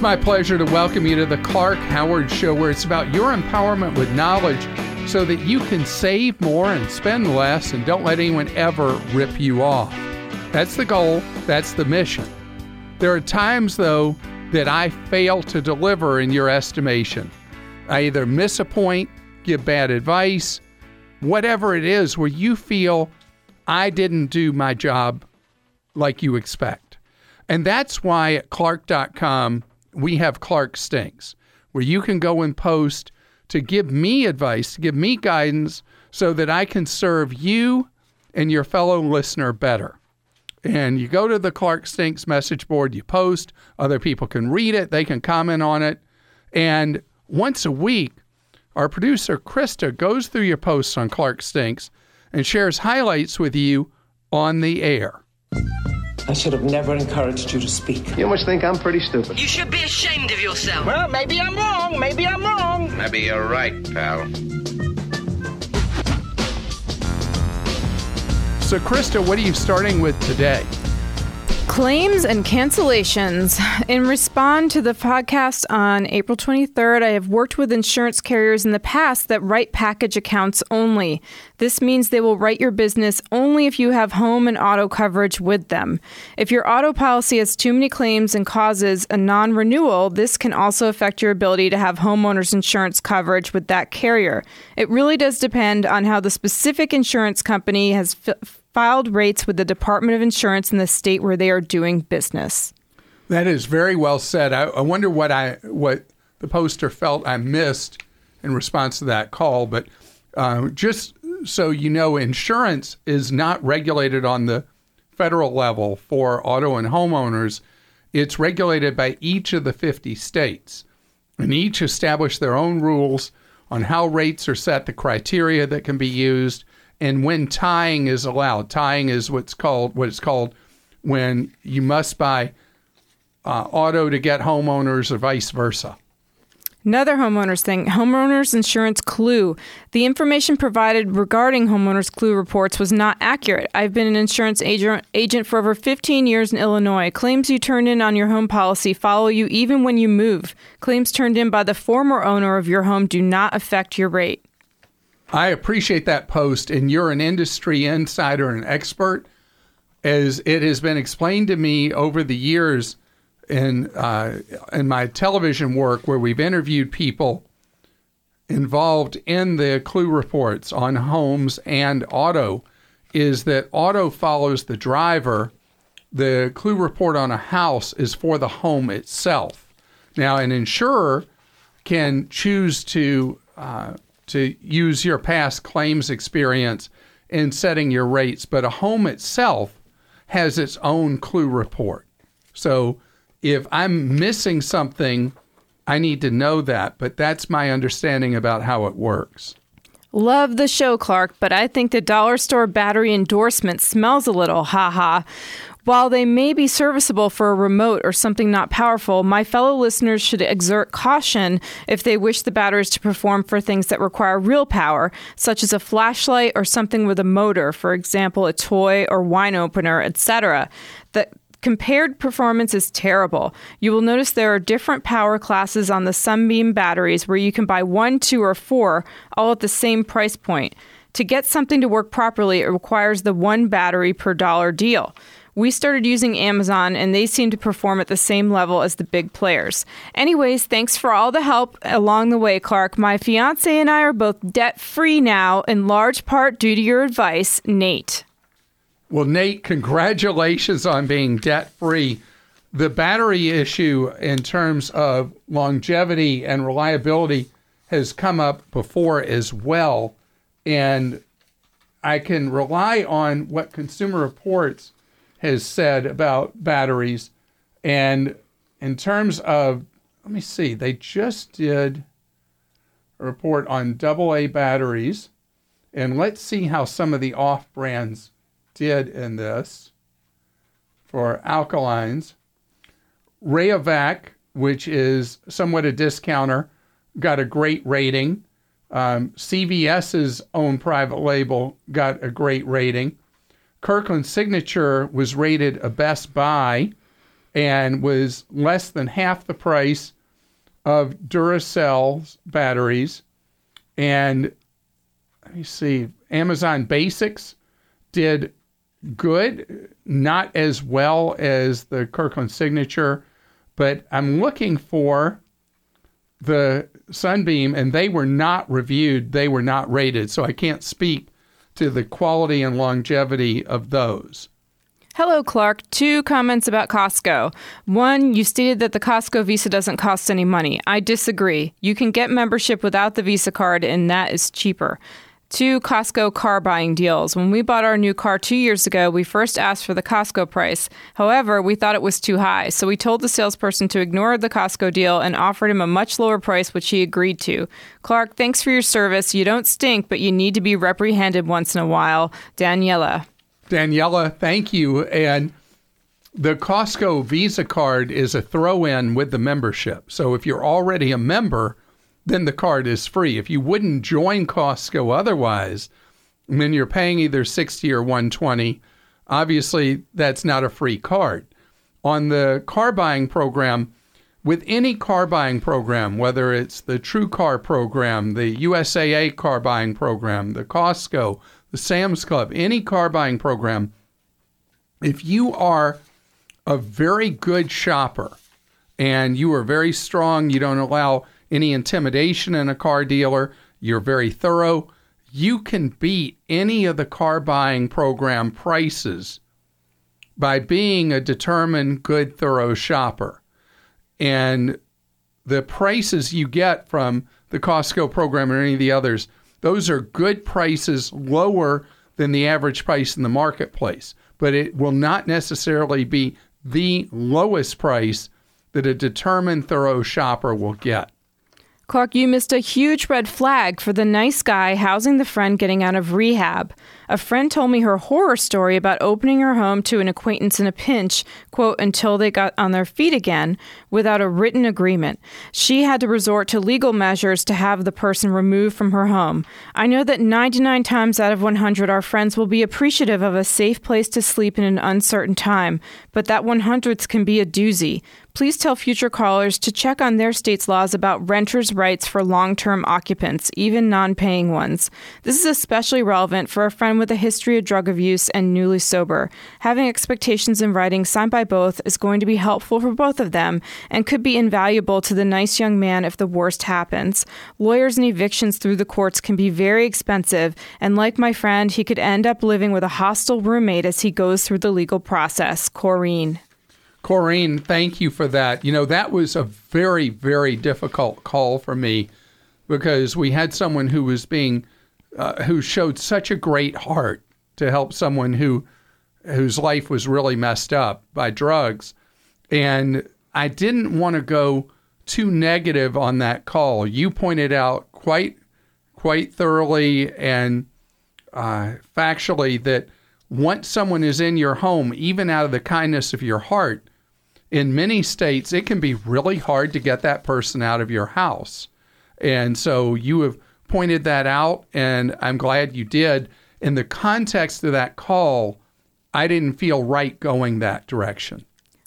It's my pleasure to welcome you to the Clark Howard Show, where it's about your empowerment with knowledge so that you can save more and spend less and don't let anyone ever rip you off. That's the goal, that's the mission. There are times, though, that I fail to deliver in your estimation. I either miss a point, give bad advice, whatever it is where you feel I didn't do my job like you expect. And that's why at Clark.com we have Clark Stinks, where you can go and post to give me advice, to give me guidance so that I can serve you and your fellow listener better. And you go to the Clark Stinks message board, you post, other people can read it, they can comment on it. And once a week, our producer, Krista, goes through your posts on Clark Stinks and shares highlights with you on the air. I should have never encouraged you to speak. You must think I'm pretty stupid. You should be ashamed of yourself. Well, maybe I'm wrong. Maybe I'm wrong. Maybe you're right, pal. So, Krista, what are you starting with today? Claims and cancellations. In respond to the podcast on April 23rd, I have worked with insurance carriers in the past that write package accounts only. This means they will write your business only if you have home and auto coverage with them. If your auto policy has too many claims and causes a non renewal, this can also affect your ability to have homeowners insurance coverage with that carrier. It really does depend on how the specific insurance company has f- filed rates with the Department of Insurance in the state where they are doing business. That is very well said. I, I wonder what I what the poster felt I missed in response to that call. But uh, just so you know, insurance is not regulated on the federal level for auto and homeowners. It's regulated by each of the 50 states, and each establish their own rules on how rates are set, the criteria that can be used, and when tying is allowed. Tying is what's called what it's called when you must buy uh, auto to get homeowners or vice versa. Another homeowners thing homeowners insurance clue. The information provided regarding homeowners clue reports was not accurate. I've been an insurance agent, agent for over 15 years in Illinois. Claims you turn in on your home policy follow you even when you move. Claims turned in by the former owner of your home do not affect your rate. I appreciate that post, and you're an industry insider and expert. As it has been explained to me over the years in uh, in my television work, where we've interviewed people involved in the clue reports on homes and auto, is that auto follows the driver. The clue report on a house is for the home itself. Now, an insurer can choose to uh, to use your past claims experience in setting your rates, but a home itself has its own clue report. So if I'm missing something, I need to know that, but that's my understanding about how it works. Love the show, Clark, but I think the dollar store battery endorsement smells a little, haha. While they may be serviceable for a remote or something not powerful, my fellow listeners should exert caution if they wish the batteries to perform for things that require real power, such as a flashlight or something with a motor, for example, a toy or wine opener, etc. The compared performance is terrible. You will notice there are different power classes on the Sunbeam batteries where you can buy one, two, or four, all at the same price point. To get something to work properly, it requires the one battery per dollar deal. We started using Amazon and they seem to perform at the same level as the big players. Anyways, thanks for all the help along the way, Clark. My fiance and I are both debt free now, in large part due to your advice, Nate. Well, Nate, congratulations on being debt free. The battery issue, in terms of longevity and reliability, has come up before as well. And I can rely on what Consumer Reports has said about batteries. And in terms of, let me see, they just did a report on AA batteries. And let's see how some of the off brands did in this for alkalines. Rayovac, which is somewhat a discounter, got a great rating. Um, CVS's own private label got a great rating. Kirkland Signature was rated a best buy, and was less than half the price of Duracell's batteries. And let me see, Amazon Basics did good, not as well as the Kirkland Signature, but I'm looking for the Sunbeam, and they were not reviewed, they were not rated, so I can't speak to the quality and longevity of those. Hello, Clark. Two comments about Costco. One, you stated that the Costco Visa doesn't cost any money. I disagree. You can get membership without the Visa card, and that is cheaper. Two Costco car buying deals. When we bought our new car two years ago, we first asked for the Costco price. However, we thought it was too high, so we told the salesperson to ignore the Costco deal and offered him a much lower price, which he agreed to. Clark, thanks for your service. You don't stink, but you need to be reprehended once in a while. Daniela. Daniela, thank you. And the Costco Visa card is a throw in with the membership. So if you're already a member, then the card is free. If you wouldn't join Costco otherwise, then you're paying either 60 or 120. Obviously, that's not a free card. On the car buying program, with any car buying program, whether it's the True Car program, the USAA car buying program, the Costco, the Sam's Club, any car buying program, if you are a very good shopper and you are very strong, you don't allow any intimidation in a car dealer, you're very thorough, you can beat any of the car buying program prices by being a determined, good, thorough shopper. And the prices you get from the Costco program or any of the others those are good prices, lower than the average price in the marketplace, but it will not necessarily be the lowest price that a determined thorough shopper will get. Clark, you missed a huge red flag for the nice guy housing the friend getting out of rehab. A friend told me her horror story about opening her home to an acquaintance in a pinch, quote, until they got on their feet again without a written agreement. She had to resort to legal measures to have the person removed from her home. I know that 99 times out of 100, our friends will be appreciative of a safe place to sleep in an uncertain time, but that 100th can be a doozy. Please tell future callers to check on their state's laws about renters' rights for long term occupants, even non paying ones. This is especially relevant for a friend with a history of drug abuse and newly sober. Having expectations in writing signed by both is going to be helpful for both of them and could be invaluable to the nice young man if the worst happens. Lawyers and evictions through the courts can be very expensive, and like my friend, he could end up living with a hostile roommate as he goes through the legal process. Corrine. Corrine, thank you for that. You know, that was a very, very difficult call for me because we had someone who was being uh, who showed such a great heart to help someone who whose life was really messed up by drugs and I didn't want to go too negative on that call. You pointed out quite quite thoroughly and uh, factually that once someone is in your home, even out of the kindness of your heart, in many states it can be really hard to get that person out of your house. And so you have pointed that out, and I'm glad you did. In the context of that call, I didn't feel right going that direction.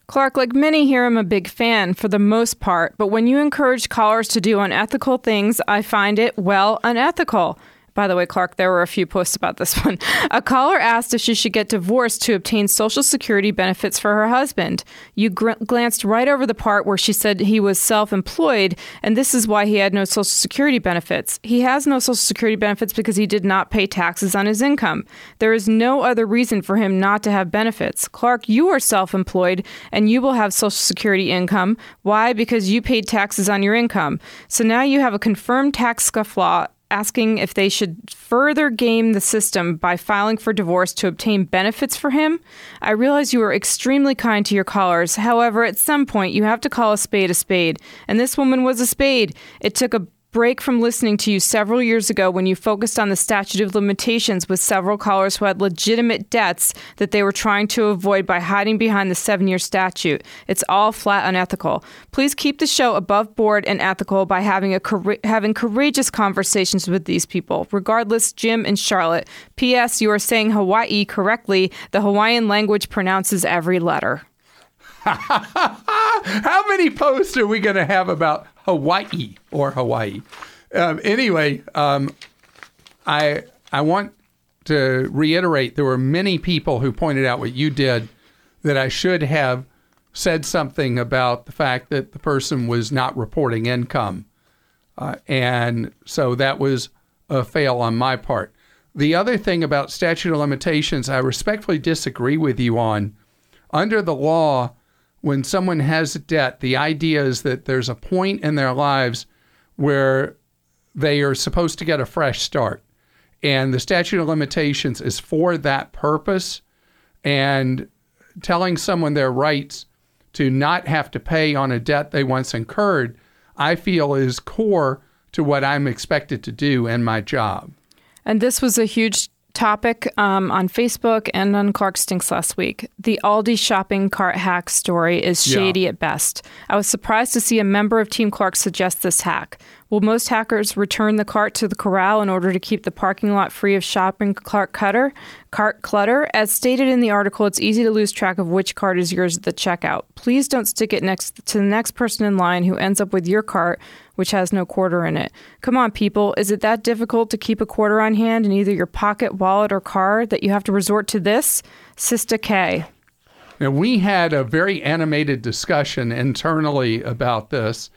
Clark, like many here, I'm a big fan for the most part, but when you encourage callers to do unethical things, I find it, well, unethical. By the way, Clark, there were a few posts about this one. A caller asked if she should get divorced to obtain Social Security benefits for her husband. You gr- glanced right over the part where she said he was self employed, and this is why he had no Social Security benefits. He has no Social Security benefits because he did not pay taxes on his income. There is no other reason for him not to have benefits. Clark, you are self employed, and you will have Social Security income. Why? Because you paid taxes on your income. So now you have a confirmed tax scufflaw asking if they should further game the system by filing for divorce to obtain benefits for him. I realize you are extremely kind to your callers. However, at some point, you have to call a spade a spade. And this woman was a spade. It took a break from listening to you several years ago when you focused on the statute of limitations with several callers who had legitimate debts that they were trying to avoid by hiding behind the seven year statute. It's all flat unethical. Please keep the show above board and ethical by having, a, having courageous conversations with these people. Regardless, Jim and Charlotte. P.S. You are saying Hawaii correctly. The Hawaiian language pronounces every letter. How many posts are we going to have about Hawaii or Hawaii? Um, anyway, um, I I want to reiterate there were many people who pointed out what you did that I should have said something about the fact that the person was not reporting income. Uh, and so that was a fail on my part. The other thing about statute of limitations, I respectfully disagree with you on. Under the law, when someone has debt, the idea is that there's a point in their lives where they are supposed to get a fresh start. And the statute of limitations is for that purpose. And telling someone their rights to not have to pay on a debt they once incurred, I feel is core to what I'm expected to do in my job. And this was a huge topic um, on Facebook and on Clark Stinks last week. The Aldi shopping cart hack story is shady Yeah. at best. I was surprised to see a member of Team Clark suggest this hack. Will most hackers return the cart to the corral in order to keep the parking lot free of shopping cart clutter? Cart clutter. As stated in the article, it's easy to lose track of which cart is yours at the checkout. Please don't stick it next to the next person in line who ends up with your cart, which has no quarter in it. Come on, people. Is it that difficult to keep a quarter on hand in either your pocket, wallet, or car that you have to resort to this? Sista K. Now, we had a very animated discussion internally about this,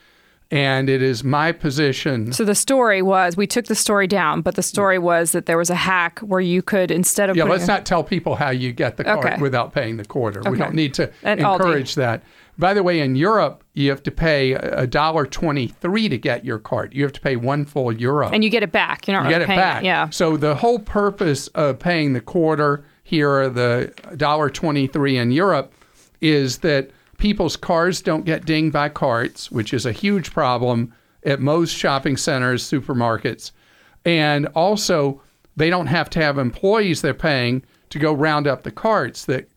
and it is my position. So the story was we took the story down, but the story was that there was a hack where you could instead of Yeah, let's not tell people how you get the card Okay. without paying the quarter. We don't need to At Aldi. encourage that. By the way, in Europe, you have to pay a dollar twenty-three to get your card. You have to pay one full euro. and you get it back. You're not you really get it back. Yeah. So the whole purpose of paying the quarter here, the dollar twenty-three in Europe, is that people's cars don't get dinged by carts, which is a huge problem at most shopping centers, supermarkets, and also they don't have to have employees they're paying to go round up the carts. That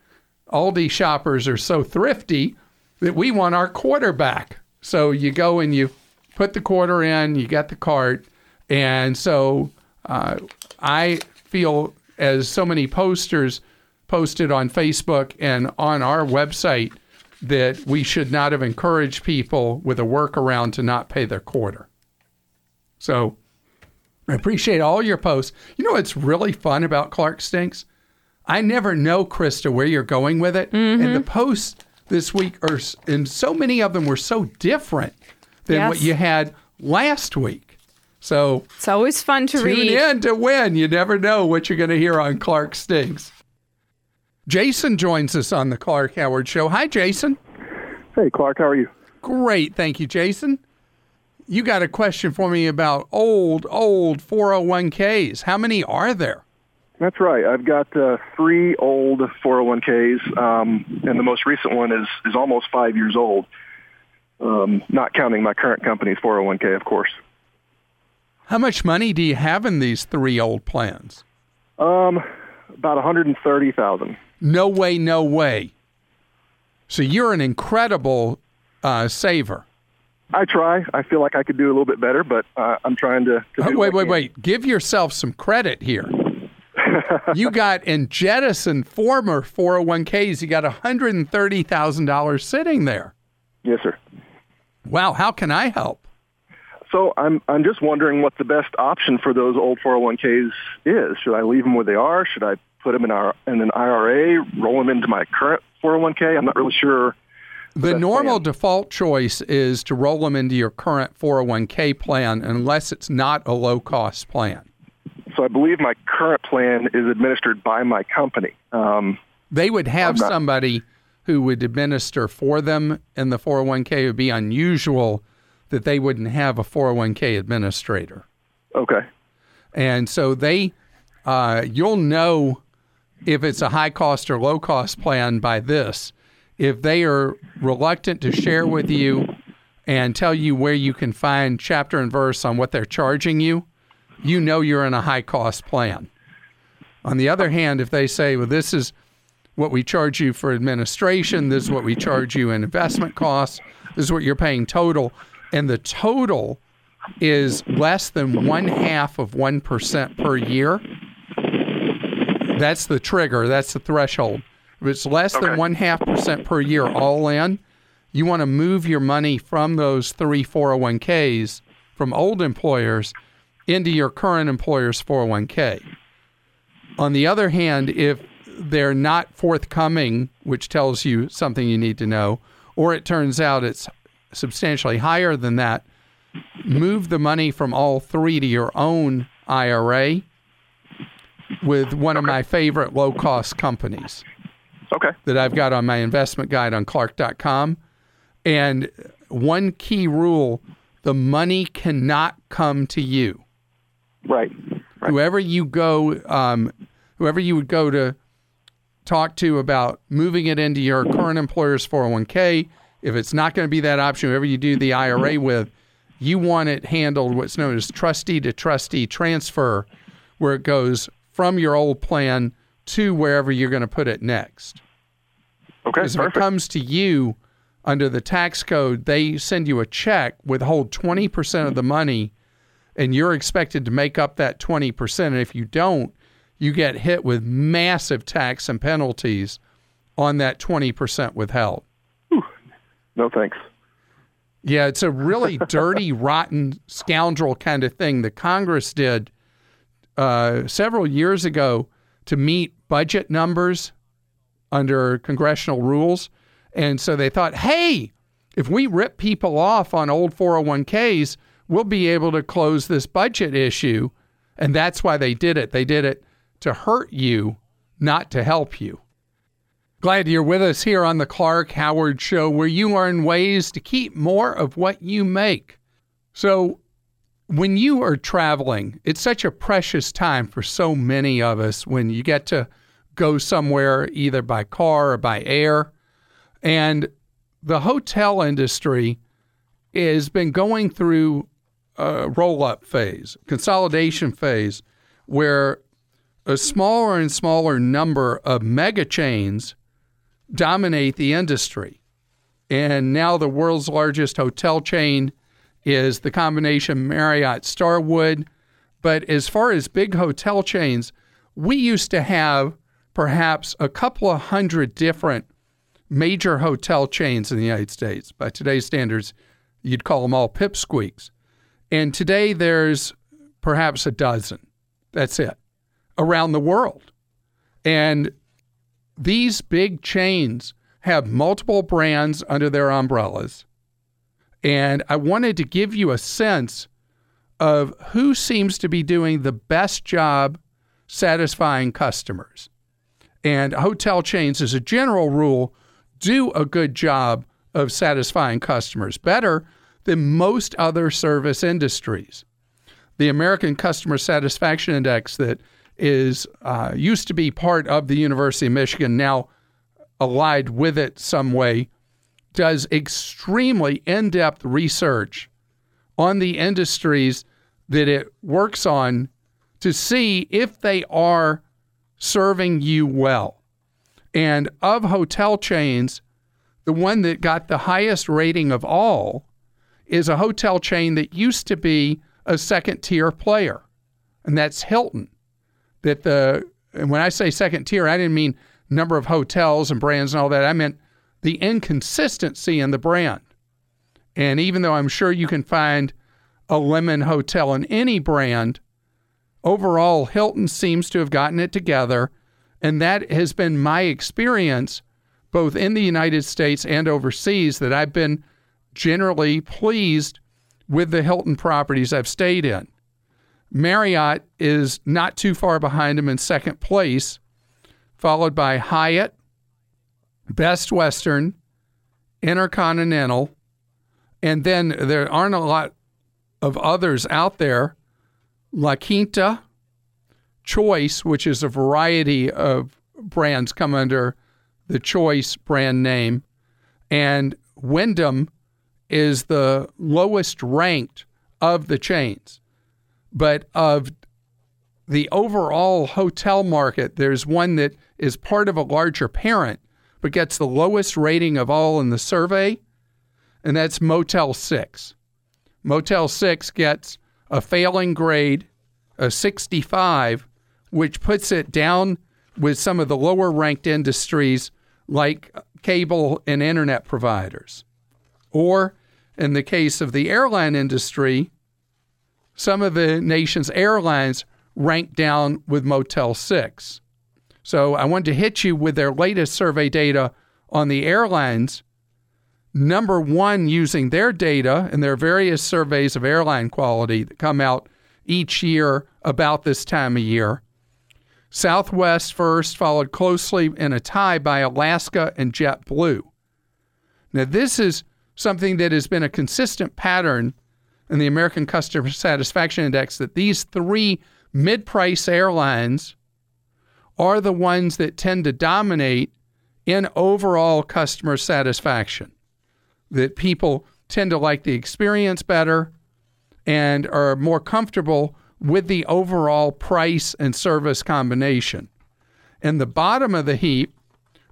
Aldi shoppers are so thrifty that we want our quarter back. So you go and you put the quarter in, you get the cart, and so uh, I feel as so many posters posted on Facebook and on our website that we should not have encouraged people with a workaround to not pay their quarter. So I appreciate all your posts. You know what's really fun about Clark Stinks? I never know, Krista, where you're going with it. And mm-hmm. the posts this week are, and so many of them were so different than what you had last week. So It's always fun to tune read. in to win. You never know what you're going to hear on Clark Stinks. Jason joins us on the Clark Howard Show. Hi, Jason. Hey, Clark, how are you? Great. Thank you, Jason. You got a question for me about old, old 401ks. How many are there? That's right. I've got uh, three old 401ks, um, and the most recent one is, is almost five years old, um, not counting my current company's 401k, of course. How much money do you have in these three old plans? Um, about 130000 No way, no way. So you're an incredible uh, saver. I try. I feel like I could do a little bit better, but uh, I'm trying to, to Oh, wait, wait, wait. Give yourself some credit here. you got in jettison former 401ks, you got $130,000 sitting there. Yes, sir. Wow, how can I help? So I'm I'm just wondering what the best option for those old 401ks is. Should I leave them where they are? Should I put them in our in an IRA, roll them into my current 401k? I'm not really sure. The normal plan. default choice is to roll them into your current 401k plan unless it's not a low cost plan. So I believe my current plan is administered by my company. Um, They would have not- somebody who would administer for them in the 401k. It would be unusual that they wouldn't have a 401k administrator. okay. And so they, uh, you'll know if it's a high cost or low cost plan by this. If they are reluctant to share with you and tell you where you can find chapter and verse on what they're charging you, you know you're in a high cost plan. On the other hand, if they say, well, this is what we charge you for administration, this is what we charge you in investment costs, this is what you're paying total, and the total is less than one half of 1% per year, that's the trigger, that's the threshold. If it's less than one half percent per year all in, you want to move your money from those three 401ks from old employers into your current employer's 401k. On the other hand, if they're not forthcoming, which tells you something you need to know, or it turns out it's substantially higher than that, move the money from all three to your own IRA with one of my favorite low cost companies Okay. that I've got on my investment guide on clark.com. And one key rule the money cannot come to you. Right. Right. Whoever you go, um, whoever you would go to talk to about moving it into your current employer's 401k, if it's not going to be that option, whoever you do the IRA with, you want it handled what's known as trustee to trustee transfer, where it goes from your old plan to wherever you're going to put it next. Okay. Because if it comes to you under the tax code, they send you a check, withhold 20% of the money, and you're expected to make up that 20%. And if you don't, you get hit with massive tax and penalties on that 20% withheld. No thanks. Yeah, it's a really dirty, rotten, scoundrel kind of thing that Congress did uh, several years ago to meet budget numbers under congressional rules. And so they thought, hey, if we rip people off on old 401ks, we'll be able to close this budget issue. And that's why they did it. They did it to hurt you, not to help you. Glad you're with us here on the Clark Howard Show, where you learn ways to keep more of what you make. So, when you are traveling, it's such a precious time for so many of us when you get to go somewhere either by car or by air. And the hotel industry has been going through a roll up phase, consolidation phase, where a smaller and smaller number of mega chains dominate the industry. And now the world's largest hotel chain is the combination Marriott Starwood. But as far as big hotel chains, we used to have perhaps a couple of hundred different major hotel chains in the United States. By today's standards, you'd call them all pipsqueaks. And today there's perhaps a dozen. That's it around the world. And these big chains have multiple brands under their umbrellas. And I wanted to give you a sense of who seems to be doing the best job satisfying customers. And hotel chains, as a general rule, do a good job of satisfying customers better than most other service industries. The American Customer Satisfaction Index, that is uh, used to be part of the University of Michigan, now allied with it some way, does extremely in depth research on the industries that it works on to see if they are serving you well. And of hotel chains, the one that got the highest rating of all is a hotel chain that used to be a second tier player, and that's Hilton. That the and when I say second tier, I didn't mean number of hotels and brands and all that. I meant the inconsistency in the brand. And even though I'm sure you can find a lemon hotel in any brand, overall, Hilton seems to have gotten it together. And that has been my experience both in the United States and overseas that I've been generally pleased with the Hilton properties I've stayed in. Marriott is not too far behind them in second place, followed by Hyatt, Best Western, Intercontinental, and then there aren't a lot of others out there. La Quinta, Choice, which is a variety of brands come under the Choice brand name, and Wyndham is the lowest ranked of the chains. But of the overall hotel market, there's one that is part of a larger parent, but gets the lowest rating of all in the survey, and that's Motel 6. Motel 6 gets a failing grade, a 65, which puts it down with some of the lower ranked industries like cable and internet providers. Or in the case of the airline industry, some of the nation's airlines rank down with Motel 6. So I wanted to hit you with their latest survey data on the airlines. Number one, using their data and their various surveys of airline quality that come out each year about this time of year. Southwest first, followed closely in a tie by Alaska and JetBlue. Now, this is something that has been a consistent pattern in the American Customer Satisfaction Index that these three mid price airlines are the ones that tend to dominate in overall customer satisfaction. That people tend to like the experience better and are more comfortable with the overall price and service combination. And the bottom of the heap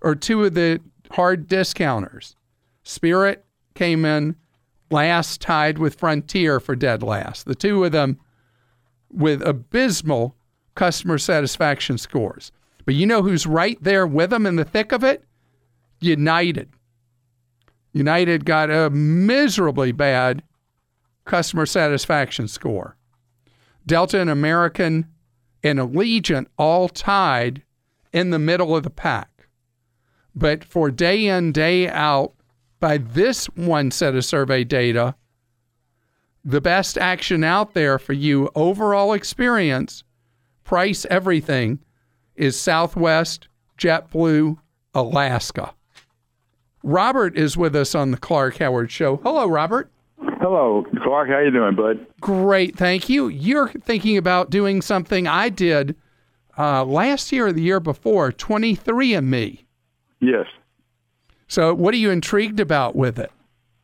are two of the hard discounters. Spirit came in last, tied with Frontier for dead last. The two of them with abysmal customer satisfaction scores. But you know who's right there with them in the thick of it? United. United got a miserably bad customer satisfaction score. Delta and American and Allegiant all tied in the middle of the pack. But for day in, day out, by this one set of survey data, the best action out there for you, overall experience, price, everything, is Southwest, JetBlue, Alaska. Robert is with us on the Clark Howard Show. Hello, Robert. Hello, Clark. How you doing, bud? Great, thank you. You're thinking about doing something I did uh, last year or the year before, 23andMe. Yes. So, what are you intrigued about with it?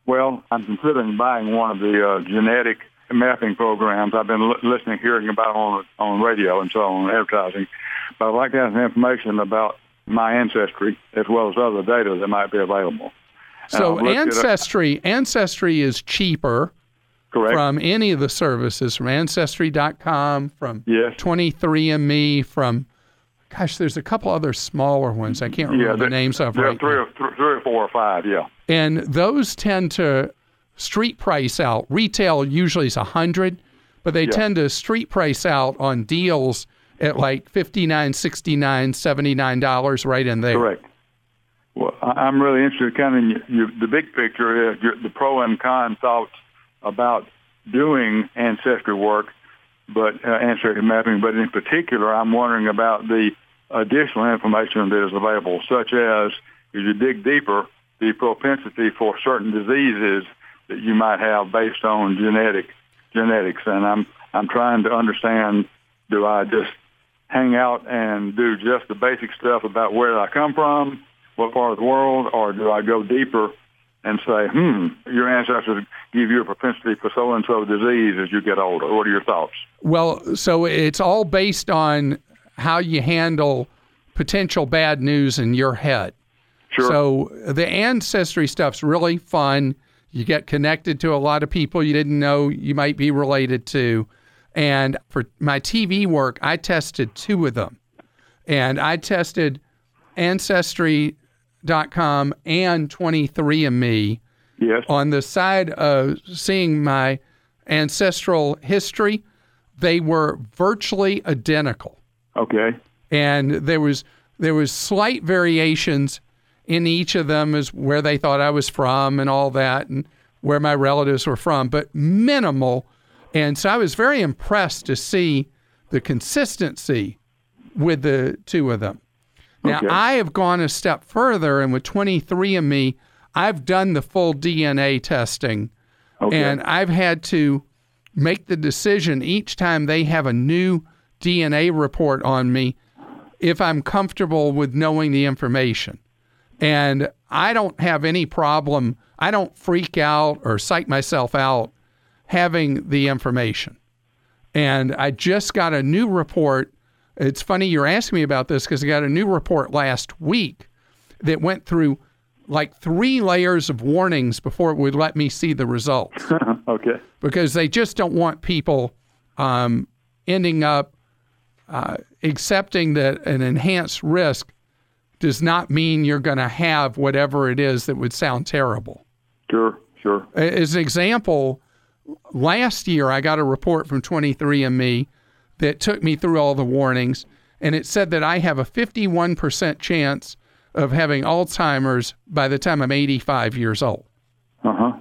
Well, I'm considering buying one of the uh, genetic mapping programs I've been l- listening, hearing about on on radio and so on, advertising. But I'd like to have some information about my ancestry as well as other data that might be available. So uh, ancestry ancestry is cheaper Correct. from any of the services from ancestry.com, from Yes. 23andme, from gosh, there's a couple other smaller ones. I can't remember yeah, the names of there are right three now. or, three or four or five. Yeah. And those tend to street price out. Retail usually is 100, but they Yeah. tend to street price out on deals at like 59, 69, 79 dollars right in there. Correct. Well, I'm really interested, kind of in the big picture, is your, the pro and con thoughts about doing ancestry work, but uh, ancestry mapping. But in particular, I'm wondering about the additional information that is available, such as as you dig deeper, the propensity for certain diseases that you might have based on genetic genetics. And I'm I'm trying to understand: do I just hang out and do just the basic stuff about where I come from, what part of the world, or do I go deeper and say, hmm, your ancestors give you a propensity for so and so disease as you get older? What are your thoughts? Well, so it's all based on how you handle potential bad news in your head. Sure. So the ancestry stuff's really fun. You get connected to a lot of people you didn't know you might be related to. And for my TV work, I tested two of them. And I tested Ancestry.com and 23andMe yes. on the side of seeing my ancestral history. They were virtually identical Okay. and there was there was slight variations in each of them is where they thought I was from and all that and where my relatives were from, but minimal. And so I was very impressed to see the consistency with the two of them. Now Okay. I have gone a step further, and with 23andMe, I've done the full DNA testing, Okay. and I've had to make the decision each time they have a new DNA report on me if I'm comfortable with knowing the information. And I don't have any problem, I don't freak out or psych myself out having the information. And I just got a new report. It's funny you're asking me about this because I got a new report last week that went through like three layers of warnings before it would let me see the results okay. because they just don't want people um, ending up uh, accepting that an enhanced risk does not mean you're going to have whatever it is that would sound terrible. Sure, sure. As an example, last year I got a report from 23andMe that took me through all the warnings, and it said that I have a 51% chance of having Alzheimer's by the time I'm 85 years old. Uh huh.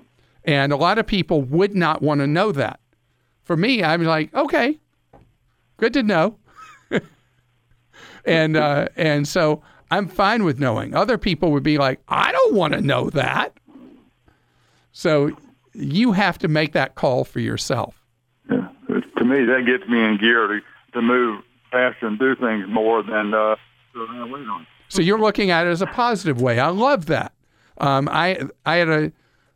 And a lot of people would not want to know that. For me, I'm like, okay, good to know. and uh, and so I'm fine with knowing. Other people would be like, I don't want to know that. So you have to make that call for yourself. Yeah. To me, that gets me in gear to, to move faster and do things more than uh, wait on. So you're looking at it as a positive way. I love that. Um, I I had a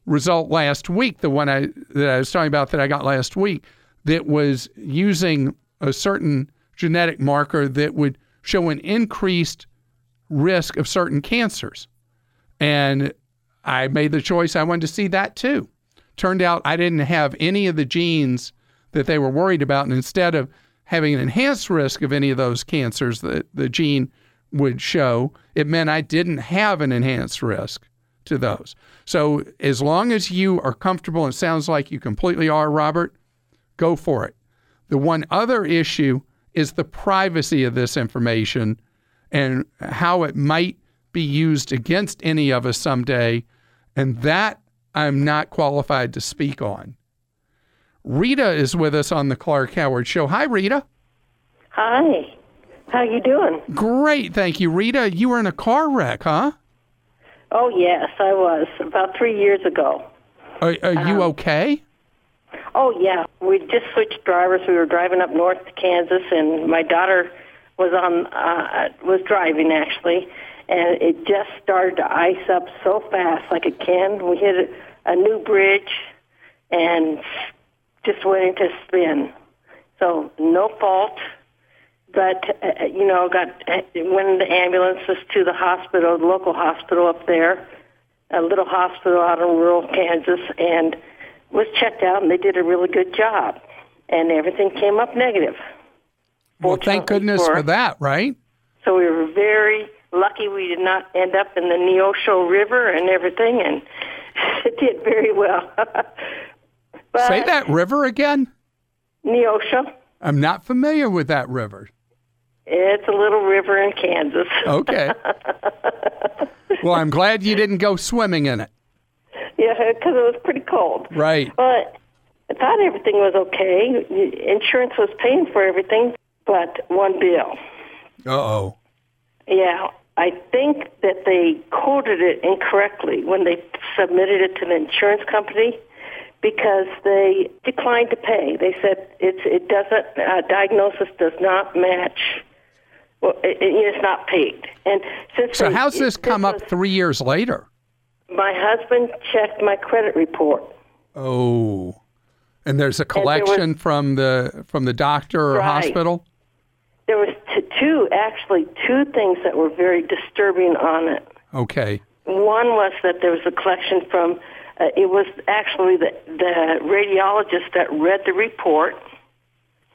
result last week, the one I that I was talking about that I got last week, that was using a certain genetic marker that would show an increased risk of certain cancers. And I made the choice I wanted to see that too. Turned out I didn't have any of the genes that they were worried about. And instead of having an enhanced risk of any of those cancers that the gene would show, it meant I didn't have an enhanced risk to those. So as long as you are comfortable, and sounds like you completely are, Robert, go for it. The one other issue is the privacy of this information and how it might be used against any of us someday. And that I'm not qualified to speak on. Rita is with us on the Clark Howard Show. Hi, Rita. Hi. How you doing? Great, thank you, Rita. You were in a car wreck, huh? Oh yes, I was about three years ago. Are, are you um, okay? Oh yeah, we just switched drivers. We were driving up north to Kansas, and my daughter was on uh, was driving actually, and it just started to ice up so fast, like it can. We hit a, a new bridge, and just went into spin. So no fault, but uh, you know, got uh, in the ambulances to the hospital, the local hospital up there, a little hospital out in rural Kansas, and was checked out, and they did a really good job, and everything came up negative. Well, thank goodness for that, right? So we were very lucky we did not end up in the Neosho River and everything, and it did very well. but Say that river again. Neosho, I'm not familiar with that river. it's a little river in Kansas. Okay. well, I'm glad you didn't go swimming in it. yeah, because it was pretty cold. Right. But I thought everything was okay. Insurance was paying for everything, but one bill. Uh oh. Yeah, I think that they coded it incorrectly when they submitted it to the insurance company because they declined to pay. They said it's it doesn't uh, diagnosis does not match. Well, it, it, it's not paid. And since So they- how's this come up was- three years later? My husband checked my credit report. Oh. And there's a there was- collection from the from the doctor or Right. hospital. There was t- two, actually, two things that were very disturbing on it. Okay. One was that there was a collection from. Uh, it was actually the the radiologist that read the report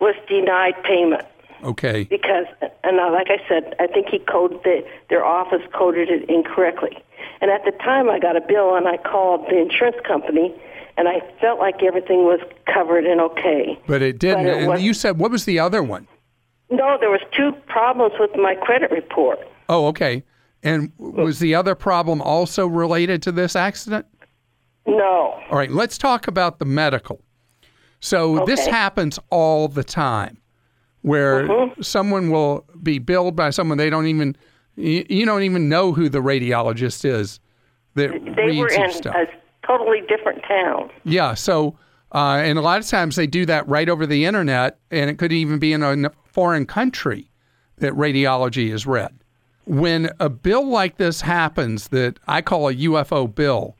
was denied payment Okay. because, and like I said, I think he coded the, their office coded it incorrectly. And at the time, I got a bill and I called the insurance company, and I felt like everything was covered and okay. But it didn't. But it and was- you said what was the other one? No, there was two problems with my credit report. Oh, okay. And was the other problem also related to this accident? No. All right, let's talk about the medical. So this happens all the time where Mm-hmm. someone will be billed by someone they don't even you, you don't even know who the radiologist is that They reads were in stuff. a totally different town. Yeah, so uh, and a lot of times they do that right over the internet, and it could even be in a foreign country that radiology is read. When a bill like this happens, that I call a UFO bill,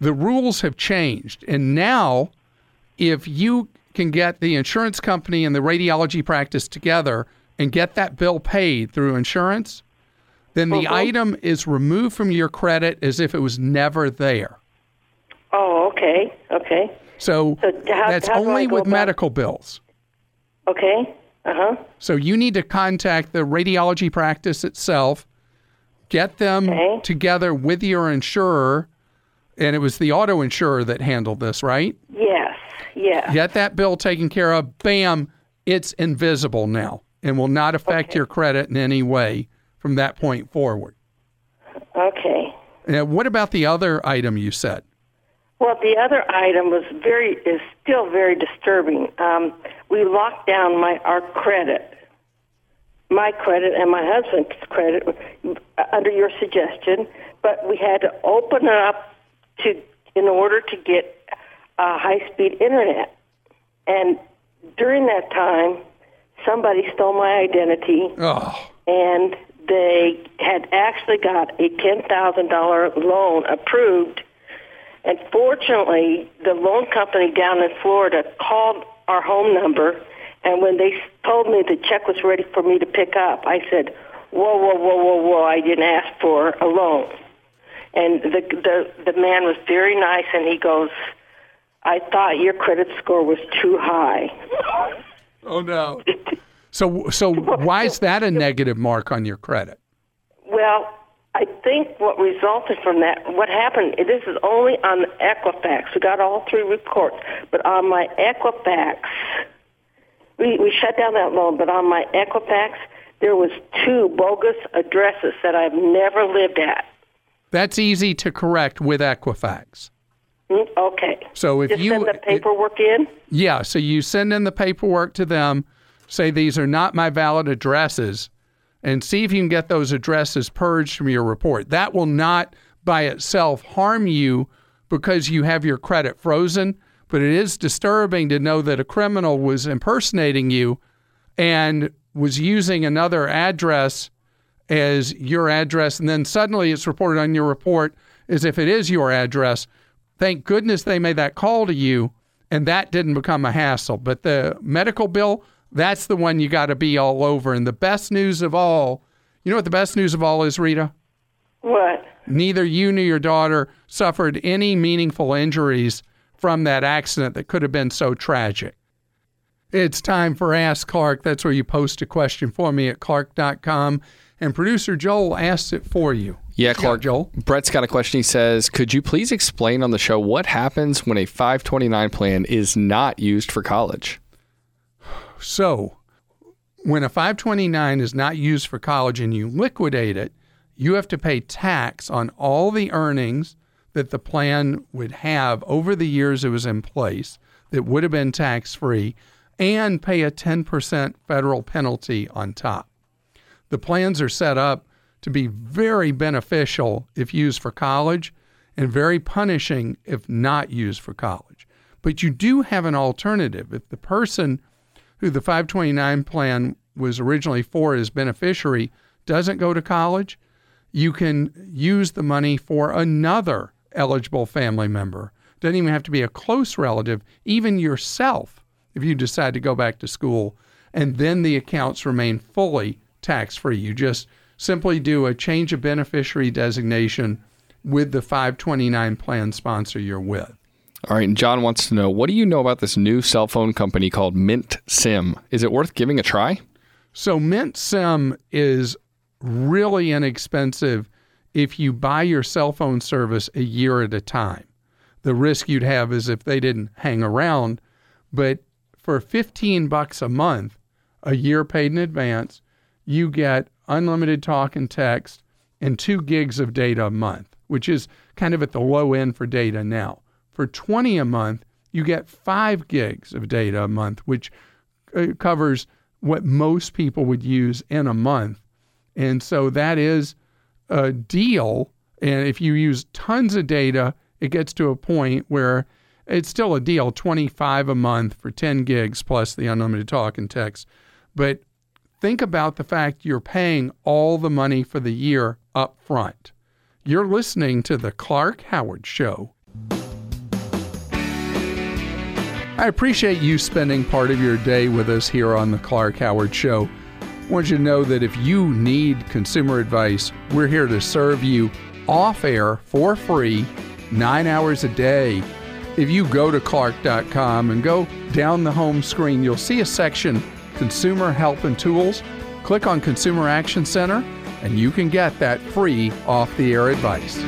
the rules have changed, and now if you can get the insurance company and the radiology practice together and get that bill paid through insurance, then the item is removed from your credit as if it was never there. Oh, okay, okay, So, So how- that's how only with about- medical bills. okay, Uh huh. So you need to contact the radiology practice itself, get them Okay. together with your insurer, and it was the auto insurer that handled this, right? Yes. Yeah. Get that bill taken care of. Bam, it's invisible now and will not affect your credit in any way from that point forward. Okay. Now, what about the other item you said? Well, the other item was very is still very disturbing. Um, we locked down my our credit, my credit and my husband's credit uh, under your suggestion, but we had to open it up to in order to get uh, high speed internet. And during that time, somebody stole my identity Oh, and they had actually got a $10,000 loan approved. And fortunately, the loan company down in Florida called our home number, and when they told me the check was ready for me to pick up, I said, "Whoa, whoa, whoa, whoa, whoa! I didn't ask for a loan." And the the the man was very nice, and he goes, "I thought your credit score was too high." oh no. So, so why is that a negative mark on your credit? Well, I think what resulted from that, what happened, this is only on Equifax. We got all three reports, but on my Equifax, we, we shut down that loan, but on my Equifax, there was two bogus addresses that I've never lived at. That's easy to correct with Equifax. Mm, Okay. So if Just you send the paperwork in? Yeah, so you send in the paperwork to them, say these are not my valid addresses, and see if you can get those addresses purged from your report. That will not by itself harm you because you have your credit frozen, but it is disturbing to know that a criminal was impersonating you and was using another address as your address, and then suddenly it's reported on your report as if it is your address. Thank goodness they made that call to you, and that didn't become a hassle. But the medical bill, that's the one you got to be all over. And the best news of all, you know what the best news of all is, Rita? What? Neither you nor your daughter suffered any meaningful injuries from that accident that could have been so tragic. It's time for Ask Clark. That's where you post a question for me at clark.com, and producer Joel asks it for you. Yeah, Clark. Joel. Brett's got a question. He says, Could you please explain on the show what happens when a 529 plan is not used for college? So, when a 529 is not used for college and you liquidate it, you have to pay tax on all the earnings that the plan would have over the years it was in place that would have been tax free and pay a 10% federal penalty on top. The plans are set up to be very beneficial if used for college and very punishing if not used for college. But you do have an alternative. If the person who the 529 plan was originally for as beneficiary doesn't go to college, you can use the money for another eligible family member. Doesn't even have to be a close relative, even yourself, if you decide to go back to school. And then the accounts remain fully tax free. You just simply do a change of beneficiary designation with the 529 plan sponsor you're with. All right, and John wants to know what do you know about this new cell phone company called Mint Sim? Is it worth giving a try? So Mint Sim is really inexpensive if you buy your cell phone service a year at a time. The risk you'd have is if they didn't hang around, but for 15 bucks a month, a year paid in advance, you get unlimited talk and text and 2 gigs of data a month, which is kind of at the low end for data now. For 20 a month, you get 5 gigs of data a month, which uh, covers what most people would use in a month. And so that is a deal. And if you use tons of data, it gets to a point where it's still a deal 25 a month for 10 gigs plus the unlimited talk and text. But think about the fact you're paying all the money for the year up front. You're listening to The Clark Howard Show. I appreciate you spending part of your day with us here on The Clark Howard Show. I want you to know that if you need consumer advice, we're here to serve you off air for free, nine hours a day. If you go to clark.com and go down the home screen, you'll see a section consumer help and tools, click on Consumer Action Center and you can get that free off the air advice.